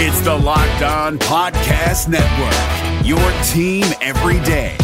It's the Locked On Podcast Network, your team every day.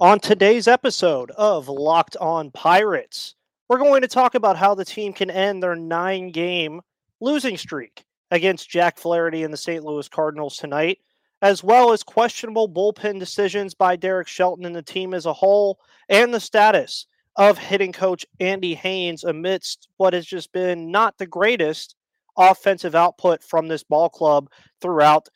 On today's episode of Locked On Pirates, we're going to talk about how the team can end their nine game losing streak against Jack Flaherty and the St. Louis Cardinals tonight, as well as questionable bullpen decisions by Derek Shelton and the team as a whole, and the status of hitting coach Andy Haines amidst what has just been not the greatest offensive output from this ball club throughout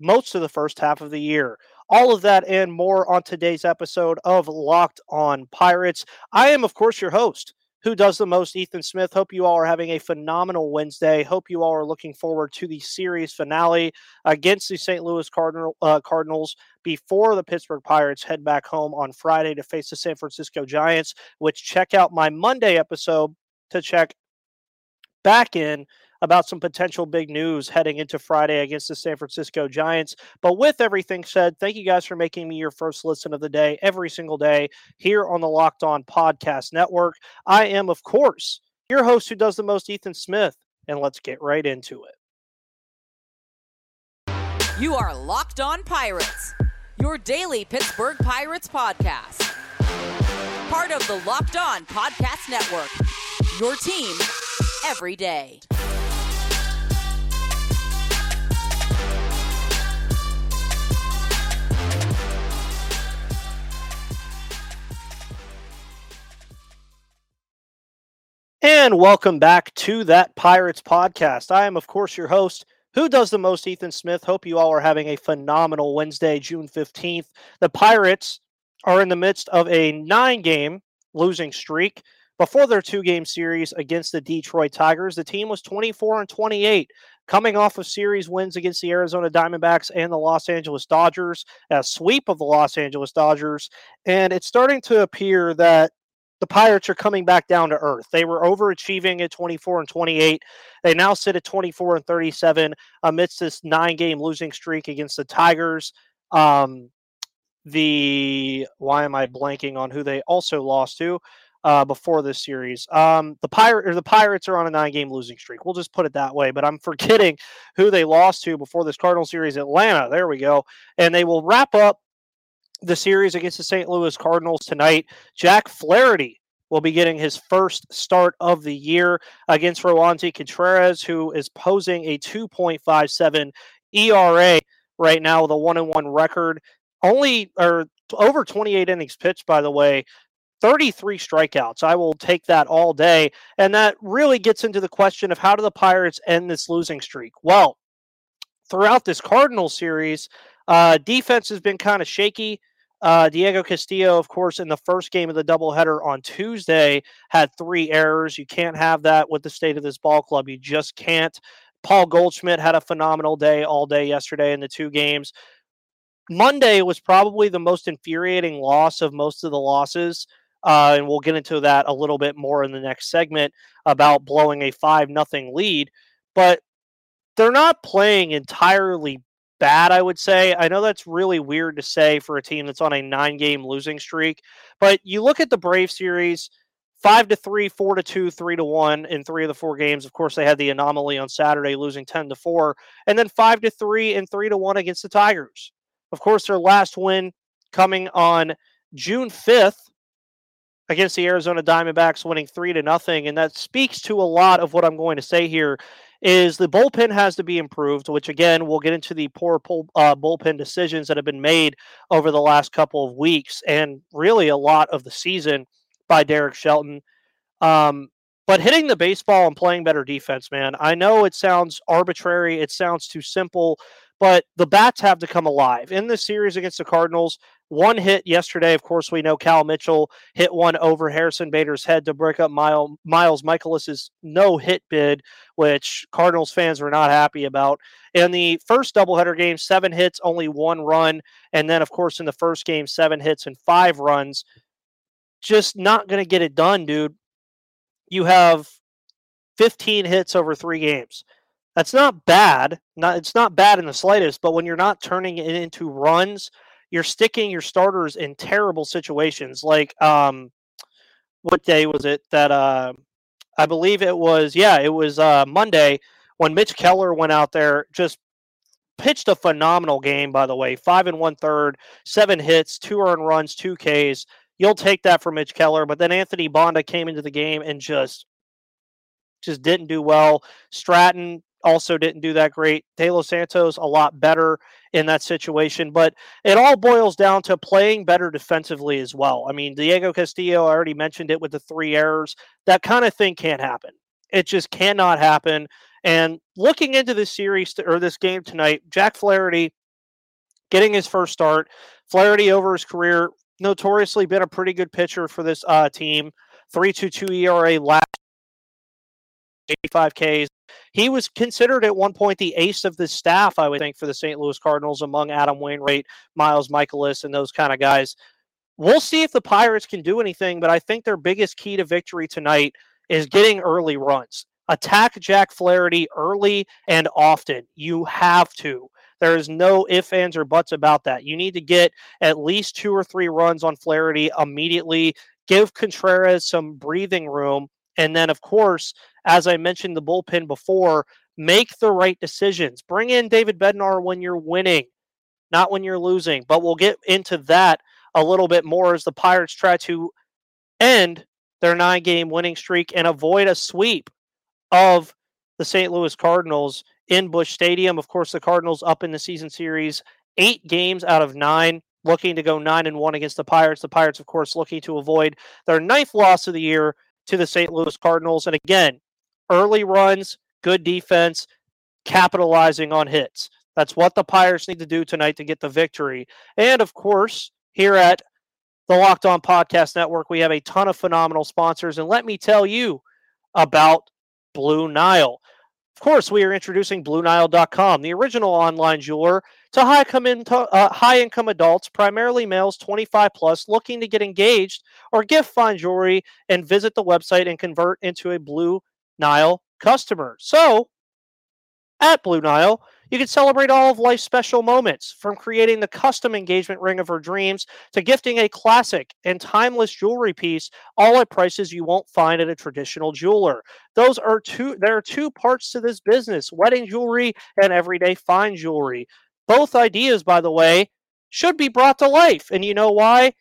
most of the first half of the year. All of that and more on today's episode of Locked On Pirates. I am, of course, your host, who does the most, Ethan Smith. Hope you all are having a phenomenal Wednesday. Hope you all are looking forward to the series finale against the St. Louis Cardinal, uh, Cardinals before the Pittsburgh Pirates head back home on Friday to face the San Francisco Giants, which check out my Monday episode to check back in about some potential big news heading into Friday against the San Francisco Giants. But with everything said, thank you guys for making me your first listen of the day every single day here on the Locked On Podcast Network. I am, of course, your host who does the most, Ethan Smith, and let's get right into it. You are Locked On Pirates, your daily Pittsburgh Pirates podcast. Part of the Locked On Podcast Network, your team every day. And welcome back to that Pirates podcast. I am, of course, your host, who does the most, Ethan Smith. Hope you all are having a phenomenal Wednesday, June 15th. The Pirates are in the midst of a nine game losing streak. Before their two game series against the Detroit Tigers, the team was 24 and 28, coming off of series wins against the Arizona Diamondbacks and the Los Angeles Dodgers, a sweep of the Los Angeles Dodgers. And it's starting to appear that the Pirates are coming back down to earth. They were overachieving at 24 and 28. They now sit at 24 and 37 amidst this nine game losing streak against the Tigers. Um, the why am I blanking on who they also lost to uh, before this series? Um, the pirate or the Pirates are on a nine game losing streak. We'll just put it that way. But I'm forgetting who they lost to before this Cardinal series. Atlanta. There we go. And they will wrap up the series against the St. Louis Cardinals tonight. Jack Flaherty will be getting his first start of the year against Roansy Contreras, who is posing a 2.57 ERA right now with a one one record. Only or over 28 innings pitched, by the way. 33 strikeouts. I will take that all day. And that really gets into the question of how do the Pirates end this losing streak? Well, throughout this Cardinal series, uh, defense has been kind of shaky. Uh, Diego Castillo, of course, in the first game of the doubleheader on Tuesday, had three errors. You can't have that with the state of this ball club. You just can't. Paul Goldschmidt had a phenomenal day all day yesterday in the two games. Monday was probably the most infuriating loss of most of the losses. Uh, and we'll get into that a little bit more in the next segment about blowing a 5 nothing lead. But they're not playing entirely bad, I would say. I know that's really weird to say for a team that's on a nine game losing streak, but you look at the Brave series five to three, four to two, three to one in three of the four games. Of course, they had the anomaly on Saturday, losing 10 to four, and then five to three and three to one against the Tigers. Of course, their last win coming on June 5th against the Arizona Diamondbacks, winning three to nothing. And that speaks to a lot of what I'm going to say here is the bullpen has to be improved, which again, we'll get into the poor pull, uh, bullpen decisions that have been made over the last couple of weeks and really a lot of the season by Derek Shelton. Um, but hitting the baseball and playing better defense, man. I know it sounds arbitrary, it sounds too simple, but the bats have to come alive. In this series against the Cardinals, one hit yesterday. Of course, we know Cal Mitchell hit one over Harrison Bader's head to break up Miles, Miles Mikolas's no hit bid, which Cardinals fans were not happy about. In the first doubleheader game, seven hits, only one run. And then, of course, in the first game, seven hits and five runs. Just not going to get it done, dude. You have 15 hits over three games. That's not bad. Not it's not bad in the slightest, but when you're not turning it into runs, you're sticking your starters in terrible situations. Like um what day was it that uh I believe it was, yeah, it was uh, Monday when Mitch Keller went out there, just pitched a phenomenal game, by the way. Five and one third, seven hits, two earned runs, two Ks. You'll take that from Mitch Keller. But then Anthony Banda came into the game and just just didn't do well. Stratton also didn't do that great. De Los Santos a lot better in that situation, but it all boils down to playing better defensively as well. I mean, Diego Castillo, I already mentioned it with the three errors. That kind of thing can't happen. It just cannot happen. And looking into this series or this game tonight, Jack Flaherty getting his first start. Flaherty over his career, notoriously been a pretty good pitcher for this uh, team. 3.22 ERA last 85 Ks. He was considered at one point the ace of the staff, I would think, for the St. Louis Cardinals among Adam Wainwright, Miles Mikolas, and those kind of guys. We'll see if the Pirates can do anything, but I think their biggest key to victory tonight is getting early runs. Attack Jack Flaherty early and often. You have to. There is no ifs, ands, or buts about that. You need to get at least two or three runs on Flaherty immediately. Give Contreras some breathing room. And then, of course, as I mentioned the bullpen before, make the right decisions. Bring in David Bednar when you're winning, not when you're losing. But we'll get into that a little bit more as the Pirates try to end their nine game winning streak and avoid a sweep of the St. Louis Cardinals in Busch Stadium. Of course, the Cardinals up in the season series, eight games out of nine, looking to go nine and one against the Pirates. The Pirates, of course, looking to avoid their ninth loss of the year to the St. Louis Cardinals. And again, early runs, good defense, capitalizing on hits. That's what the Pirates need to do tonight to get the victory. And of course, here at the Locked On Podcast Network, we have a ton of phenomenal sponsors. And let me tell you about Blue Nile. Of course, we are introducing BlueNile.com, the original online jeweler to high, uh, high income adults, primarily males 25 plus, looking to get engaged or gift fine jewelry and visit the website and convert into a Blue Nile customer. So, at Blue Nile, you can celebrate all of life's special moments, from creating the custom engagement ring of her dreams to gifting a classic and timeless jewelry piece, all at prices you won't find at a traditional jeweler. Those are two there are two parts to this business, wedding jewelry and everyday fine jewelry. Both ideas, by the way, should be brought to life. And you know why?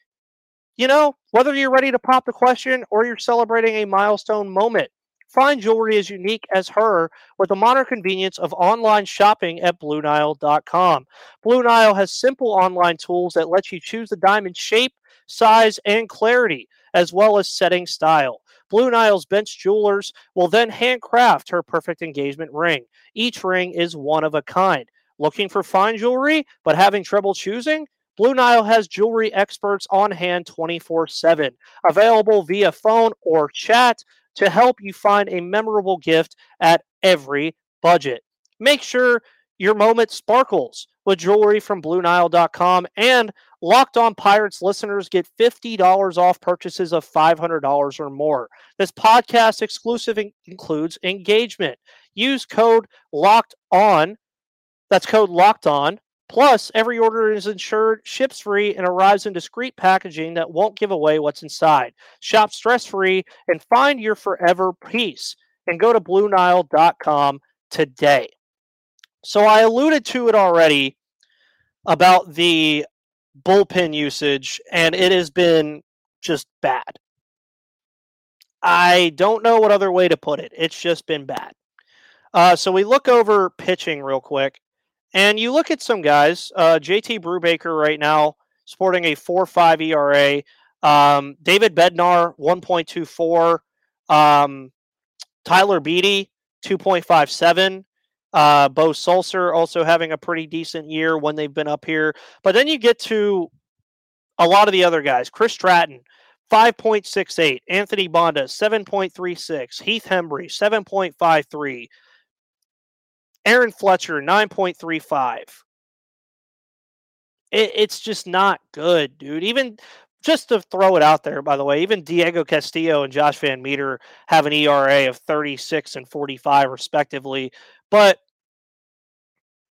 You know, whether you're ready to pop the question or you're celebrating a milestone moment. Find jewelry as unique as her with the modern convenience of online shopping at BlueNile.com. Blue Nile has simple online tools that let you choose the diamond shape, size, and clarity, as well as setting style. Blue Nile's bench jewelers will then handcraft her perfect engagement ring. Each ring is one of a kind. Looking for fine jewelry but having trouble choosing? Blue Nile has jewelry experts on hand 24 7, available via phone or chat to help you find a memorable gift at every budget. Make sure your moment sparkles with jewelry from BlueNile.com and Locked On Pirates listeners get $50 off purchases of $500 or more. This podcast exclusive in- includes engagement. Use code LOCKED ON. That's code LOCKED ON Plus, every order is insured, ships free, and arrives in discreet packaging that won't give away what's inside. Shop stress free and find your forever peace. And go to BlueNile.com today. So I alluded to it already about the bullpen usage, and it has been just bad. I don't know what other way to put it. It's just been bad. Uh, so we look over pitching real quick. And you look at some guys, uh, JT Brubaker right now sporting a 4 5 ERA. Um, David Bednar 1.24. Um, Tyler Beede 2.57. Uh, Beau Sulser also having a pretty decent year when they've been up here. But then you get to a lot of the other guys. Chris Stratton 5.68. Anthony Banda 7.36. Heath Hembree 7.53. Aaron Fletcher, 9.35. It, it's just not good, dude. Even just to throw it out there, by the way, even Diego Castillo and Josh VanMeter have an ERA of 36 and 45, respectively. But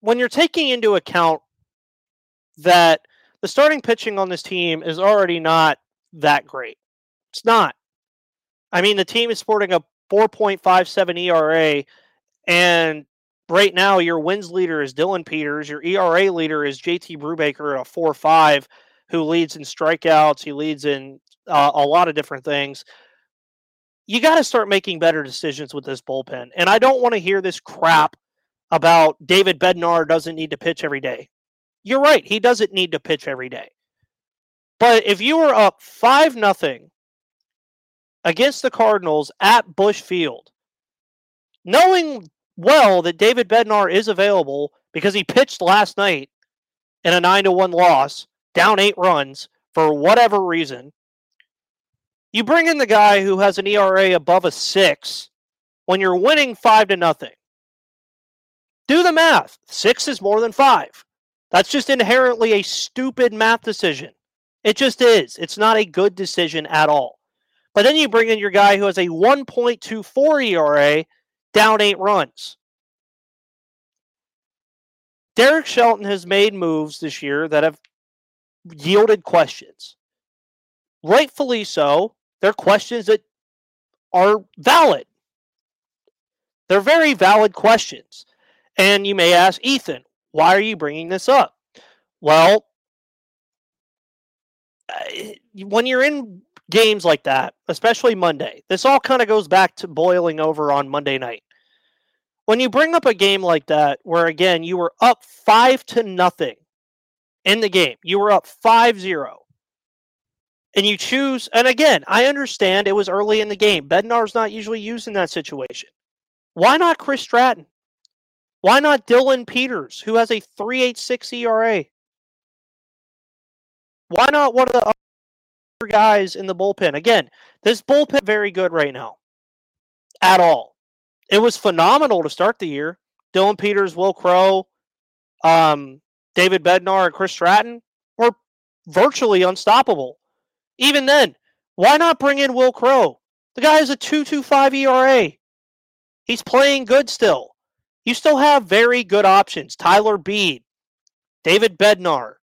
when you're taking into account that the starting pitching on this team is already not that great, it's not. I mean, the team is sporting a 4.57 ERA, and right now your wins leader is Dylan Peters. Your ERA leader is JT Brubaker at a 4 5, who leads in strikeouts. He leads in uh, a lot of different things. You got to start making better decisions with this bullpen. And I don't want to hear this crap about David Bednar doesn't need to pitch every day. You're right. He doesn't need to pitch every day. But if you were up 5 nothing against the Cardinals at Busch Field, knowing well that David Bednar is available because he pitched last night in a 9 to 1 loss, down 8 runs for whatever reason. You bring in the guy who has an ERA above a 6 when you're winning 5 to nothing. Do the math. 6 is more than 5. That's just inherently a stupid math decision. It just is. It's not a good decision at all. But then you bring in your guy who has a 1.24 ERA down eight runs. Derek Shelton has made moves this year that have yielded questions. Rightfully so. They're questions that are valid. They're very valid questions. And you may ask, Ethan, why are you bringing this up? Well, when you're in games like that, especially Monday, this all kind of goes back to boiling over on Monday night. When you bring up a game like that, where again you were up five to nothing in the game, you were up 5 0, and you choose, and again, I understand it was early in the game. Bednar's not usually used in that situation. Why not Chris Stratton? Why not Dylan Peters, who has a 3.86 ERA? Why not one of the guys in the bullpen? Again, this bullpen very good right now. At all. It was phenomenal to start the year. Dylan Peters, Wil Crowe, um, David Bednar, and Chris Stratton were virtually unstoppable. Even then, why not bring in Wil Crowe? The guy has a 2.25 ERA. He's playing good still. You still have very good options. Tyler Beede, David Bednar,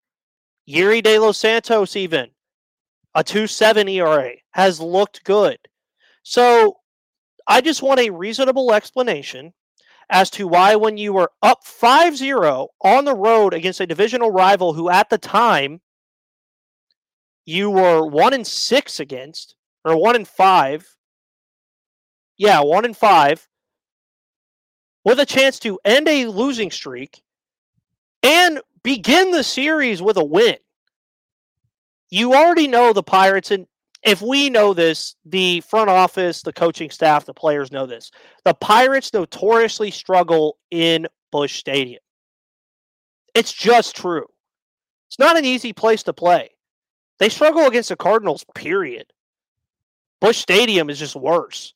Yerry De Los Santos, even a 2 7 ERA, has looked good. So I just want a reasonable explanation as to why, when you were up 5 0 on the road against a divisional rival who at the time you were 1 and 6 against, or 1 and 5. Yeah, 1 and 5 with a chance to end a losing streak and begin the series with a win. You already know the Pirates, and if we know this, the front office, the coaching staff, the players know this. The Pirates notoriously struggle in Busch Stadium. It's just true. It's not an easy place to play. They struggle against the Cardinals, period. Busch Stadium is just worse.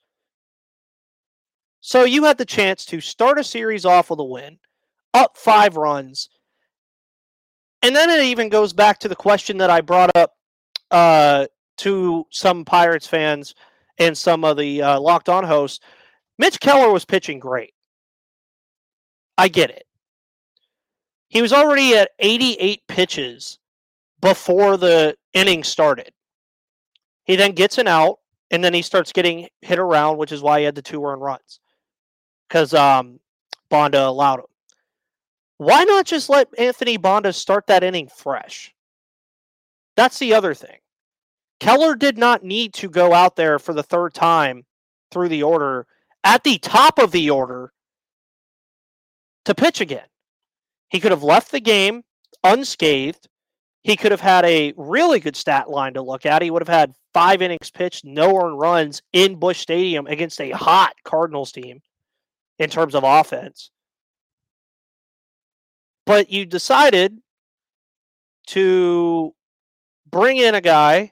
So you had the chance to start a series off with a win, up five runs, and then it even goes back to the question that I brought up uh, to some Pirates fans and some of the uh, Locked On hosts. Mitch Keller was pitching great. I get it. He was already at 88 pitches before the inning started. He then gets an out, and then he starts getting hit around, which is why he had the two earned runs because um, Banda allowed him. Why not just let Anthony Banda start that inning fresh? That's the other thing. Keller did not need to go out there for the third time through the order at the top of the order to pitch again. He could have left the game unscathed. He could have had a really good stat line to look at. He would have had five innings pitched, no earned runs in Busch Stadium against a hot Cardinals team in terms of offense. But you decided to bring in a guy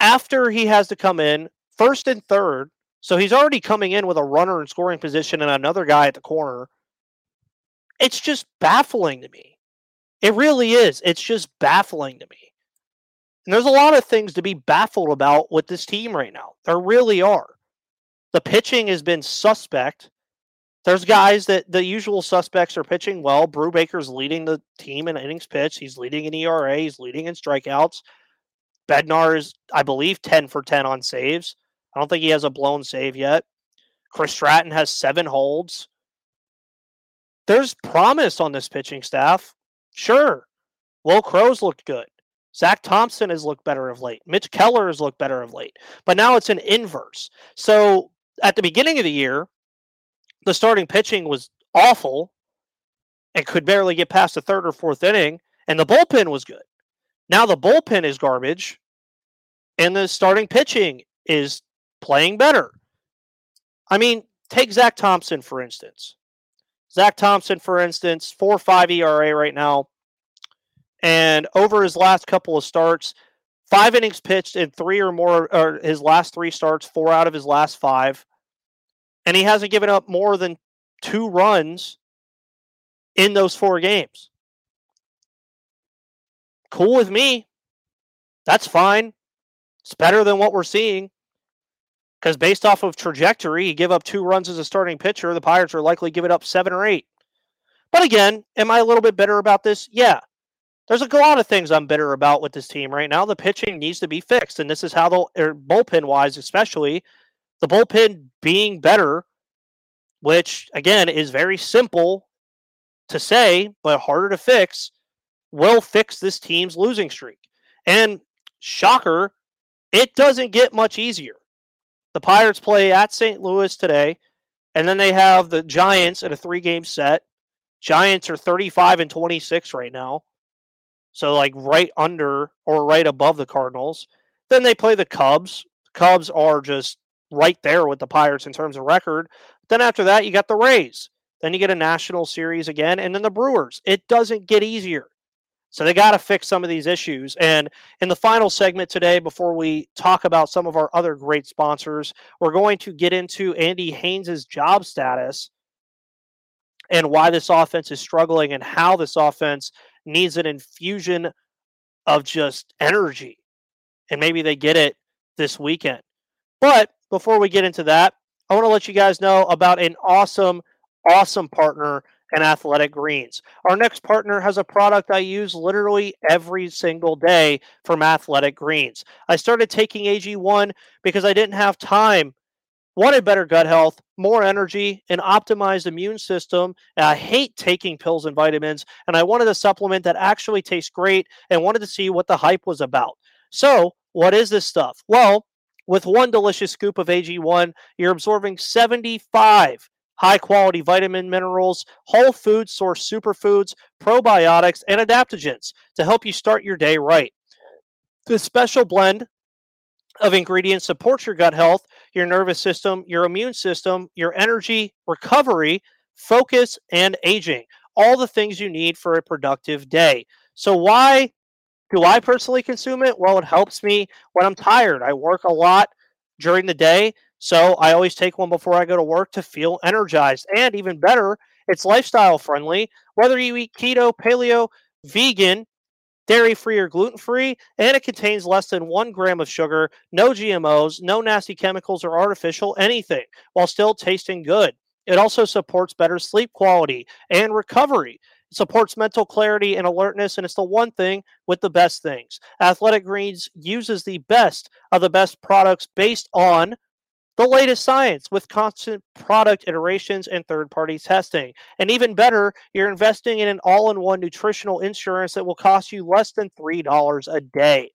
after he has to come in first and third. So he's already coming in with a runner in scoring position and another guy at the corner. It's just baffling to me. It really is. It's just baffling to me. And there's a lot of things to be baffled about with this team right now. There really are. The pitching has been suspect. There's guys that the usual suspects are pitching well. Brubaker's leading the team in innings pitched. He's leading in ERA. He's leading in strikeouts. Bednar is, I believe, 10 for 10 on saves. I don't think he has a blown save yet. Chris Stratton has seven holds. There's promise on this pitching staff. Sure. Wil Crowe's looked good. Zach Thompson has looked better of late. Mitch Keller has looked better of late. But now it's an inverse. So at the beginning of the year, the starting pitching was awful and could barely get past the third or fourth inning, and the bullpen was good. Now the bullpen is garbage, and the starting pitching is playing better. I mean, take Zach Thompson, for instance. Zach Thompson, for instance, 4 5 ERA right now. And over his last couple of starts, five innings pitched in three or more, or his last three starts, four out of his last five. And he hasn't given up more than two runs in those four games. Cool with me. That's fine. It's better than what we're seeing. Because based off of trajectory, you give up two runs as a starting pitcher, the Pirates are likely giving up seven or eight. But again, am I a little bit bitter about this? Yeah. There's a lot of things I'm bitter about with this team right now. The pitching needs to be fixed, and this is how the er, bullpen wise, especially the bullpen being better, which again is very simple to say but harder to fix, will fix this team's losing streak. And shocker, it doesn't get much easier. The Pirates play at St. Louis today, and then they have the Giants in a three game set. Giants are 35 and 26 right now. So, like right under or right above the Cardinals. Then they play the Cubs. Cubs are just right there with the Pirates in terms of record. Then after that, you got the Rays. Then you get a national series again, and then the Brewers. It doesn't get easier. So they got to fix some of these issues. And in the final segment today, before we talk about some of our other great sponsors, we're going to get into Andy Haines' job status and why this offense is struggling and how this offense needs an infusion of just energy. And maybe they get it this weekend. But before we get into that, I want to let you guys know about an awesome, awesome partner and Athletic Greens. Our next partner has a product I use literally every single day from Athletic Greens. I started taking AG1 because I didn't have time, wanted better gut health, more energy, an optimized immune system. And I hate taking pills and vitamins, and I wanted a supplement that actually tastes great and wanted to see what the hype was about. So, what is this stuff? Well, with one delicious scoop of AG1, you're absorbing 75 high quality vitamin minerals, whole food source superfoods, probiotics, and adaptogens to help you start your day right. This special blend of ingredients supports your gut health, your nervous system, your immune system, your energy, recovery, focus, and aging. All the things you need for a productive day. So, why do I personally consume it? Well, it helps me when I'm tired. I work a lot during the day so I always take one before I go to work to feel energized. And even better, it's lifestyle friendly. Whether you eat keto, paleo, vegan, dairy free, or gluten free, and it contains less than one gram of sugar, no GMOs, no nasty chemicals or artificial anything, while still tasting good. It also supports better sleep quality and recovery. Supports mental clarity and alertness, and it's the one thing with the best things. Athletic Greens uses the best of the best products based on the latest science with constant product iterations and third party testing. And even better, you're investing in an all in one nutritional insurance that will cost you less than $3 a day.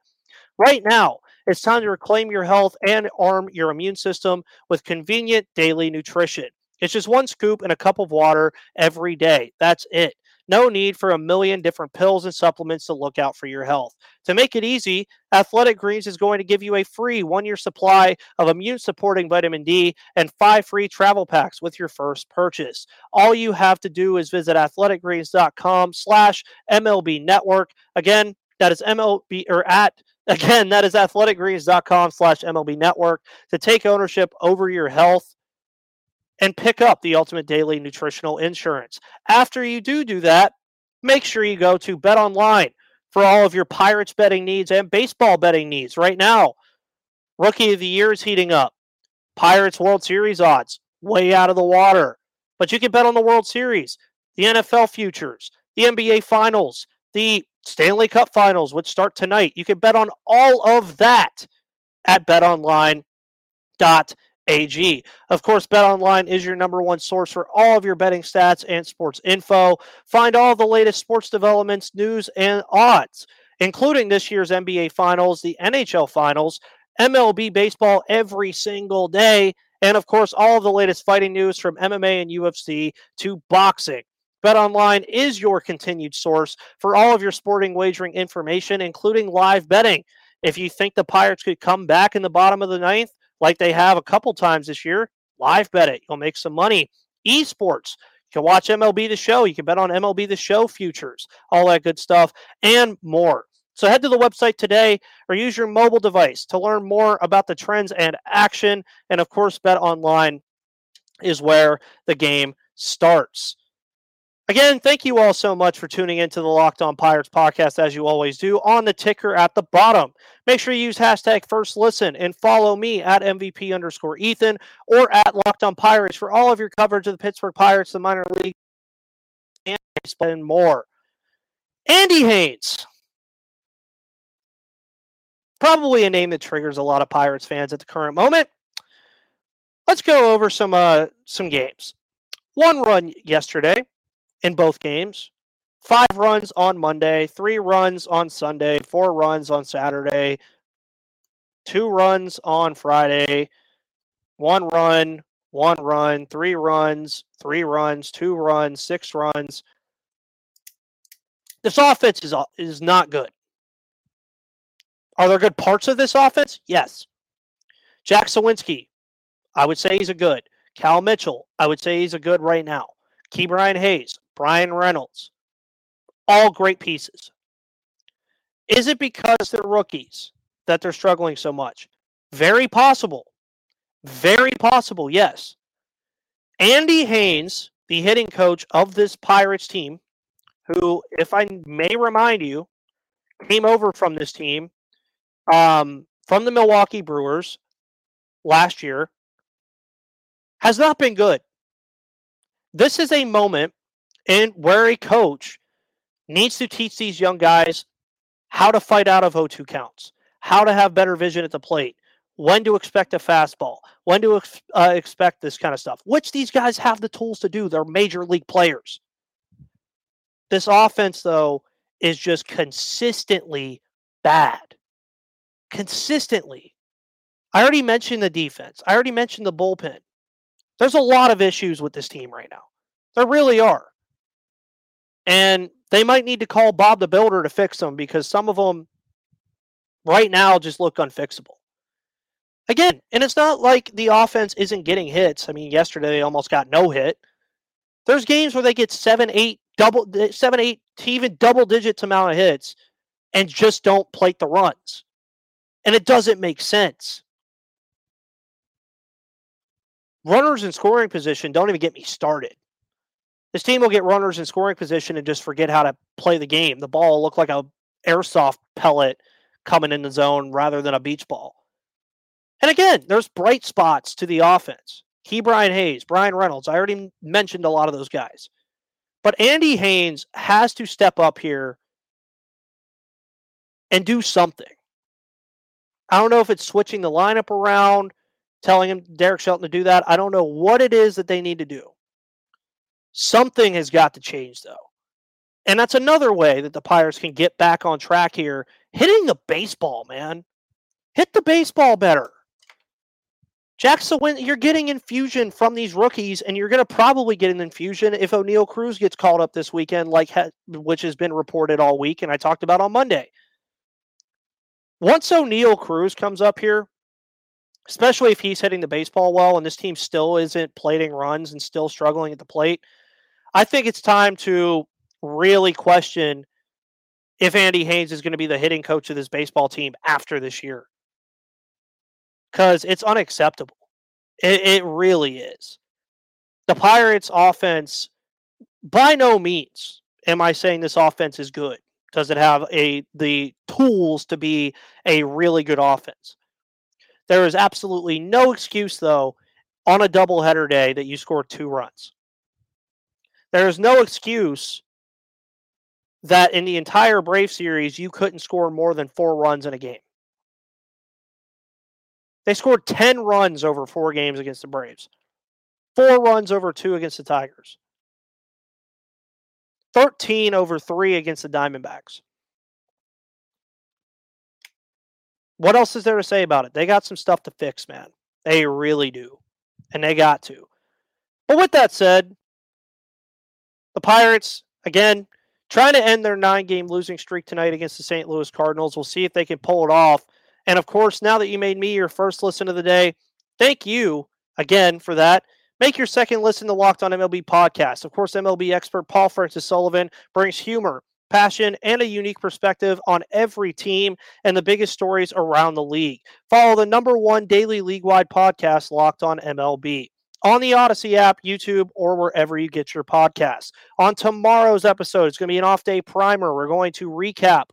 Right now, it's time to reclaim your health and arm your immune system with convenient daily nutrition. It's just one scoop and a cup of water every day. That's it. No need for a million different pills and supplements to look out for your health. To make it easy, Athletic Greens is going to give you a free one year supply of immune supporting vitamin D and five free travel packs with your first purchase. All you have to do is visit athleticgreens.com slash MLB network. Again, that is MLB or at again, that is athleticgreens.com slash MLB network to take ownership over your health and pick up the Ultimate Daily Nutritional Insurance. After you do do that, make sure you go to Bet Online for all of your Pirates betting needs and baseball betting needs right now. Rookie of the Year is heating up. Pirates World Series odds way out of the water. But you can bet on the World Series, the NFL futures, the NBA Finals, the Stanley Cup Finals, which start tonight. You can bet on all of that at AG. Of course, BetOnline is your number one source for all of your betting stats and sports info. Find all the latest sports developments, news, and odds, including this year's NBA Finals, the NHL Finals, MLB baseball every single day, and of course, all of the latest fighting news from MMA and UFC to boxing. BetOnline is your continued source for all of your sporting wagering information, including live betting. If you think the Pirates could come back in the bottom of the ninth, like they have a couple times this year, live bet it. You'll make some money. Esports. You can watch MLB The Show. You can bet on MLB The Show futures, all that good stuff, and more. So head to the website today or use your mobile device to learn more about the trends and action. And of course, Bet Online is where the game starts. Again, thank you all so much for tuning into the Locked On Pirates podcast, as you always do, on the ticker at the bottom. Make sure you use hashtag first listen and follow me at MVP underscore Ethan or at Locked On Pirates for all of your coverage of the Pittsburgh Pirates, the minor league, and more. Andy Haines. Probably a name that triggers a lot of Pirates fans at the current moment. Let's go over some uh, some games. One run yesterday in both games. Five runs on Monday, three runs on Sunday, four runs on Saturday, two runs on Friday, one run, one run, three runs, three runs, two runs, six runs. This offense is is not good. Are there good parts of this offense? Yes. Jack Suwinski, I would say he's a good. Cal Mitchell, I would say he's a good right now. Ke'Bryan Hayes, Bryan Reynolds, all great pieces. Is it because they're rookies that they're struggling so much? Very possible. Very possible, yes. Andy Haines, the hitting coach of this Pirates team, who, if I may remind you, came over from this team um, from the Milwaukee Brewers last year, has not been good. This is a moment and where a coach needs to teach these young guys how to fight out of 0-2 counts, how to have better vision at the plate, when to expect a fastball, when to ex- uh, expect this kind of stuff, which these guys have the tools to do. They're major league players. This offense, though, is just consistently bad. Consistently. I already mentioned the defense. I already mentioned the bullpen. There's a lot of issues with this team right now. There really are. And they might need to call Bob the Builder to fix them because some of them right now just look unfixable. Again, and it's not like the offense isn't getting hits. I mean, yesterday they almost got no hit. There's games where they get seven, eight, double, eh, seven, eight, even double digits amount of hits and just don't plate the runs. And it doesn't make sense. Runners in scoring position don't even get me started. This team will get runners in scoring position and just forget how to play the game. The ball will look like a airsoft pellet coming in the zone rather than a beach ball. And again, there's bright spots to the offense. Ke'Bryan Hayes, Bryan Reynolds. I already mentioned a lot of those guys. But Andy Haines has to step up here and do something. I don't know if it's switching the lineup around, telling him Derek Shelton to do that. I don't know what it is that they need to do. Something has got to change, though. And that's another way that the Pirates can get back on track here. Hitting the baseball, man. Hit the baseball better. Jackson, you're getting infusion from these rookies, and you're going to probably get an infusion if Oneil Cruz gets called up this weekend, like which has been reported all week, and I talked about on Monday. Once Oneil Cruz comes up here, especially if he's hitting the baseball well, and this team still isn't plating runs and still struggling at the plate, I think it's time to really question if Andy Haines is going to be the hitting coach of this baseball team after this year. Because it's unacceptable. It, it really is. The Pirates' offense, by no means am I saying this offense is good. Does it have a the tools to be a really good offense? There is absolutely no excuse, though, on a doubleheader day that you score two runs. There is no excuse that in the entire Brave series you couldn't score more than four runs in a game. They scored 10 runs over four games against the Braves, four runs over two against the Tigers, 13 over three against the Diamondbacks. What else is there to say about it? They got some stuff to fix, man. They really do. And they got to. But with that said, the Pirates, again, trying to end their nine game losing streak tonight against the St. Louis Cardinals. We'll see if they can pull it off. And of course, now that you made me your first listen of the day, thank you again for that. Make your second listen to Locked On MLB podcast. Of course, MLB expert Paul Francis Sullivan brings humor, passion, and a unique perspective on every team and the biggest stories around the league. Follow the number one daily league wide podcast, Locked On MLB on the Odyssey app, YouTube, or wherever you get your podcasts. On tomorrow's episode, it's going to be an off day primer. We're going to recap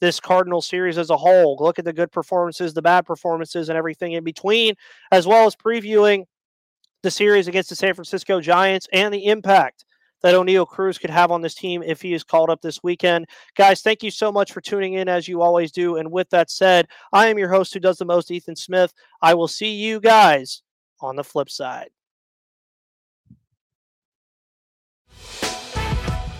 this Cardinal series as a whole, look at the good performances, the bad performances, and everything in between, as well as previewing the series against the San Francisco Giants and the impact that Oneil Cruz could have on this team if he is called up this weekend. Guys, thank you so much for tuning in as you always do. And with that said, I am your host who does the most, Ethan Smith. I will see you guys on the flip side.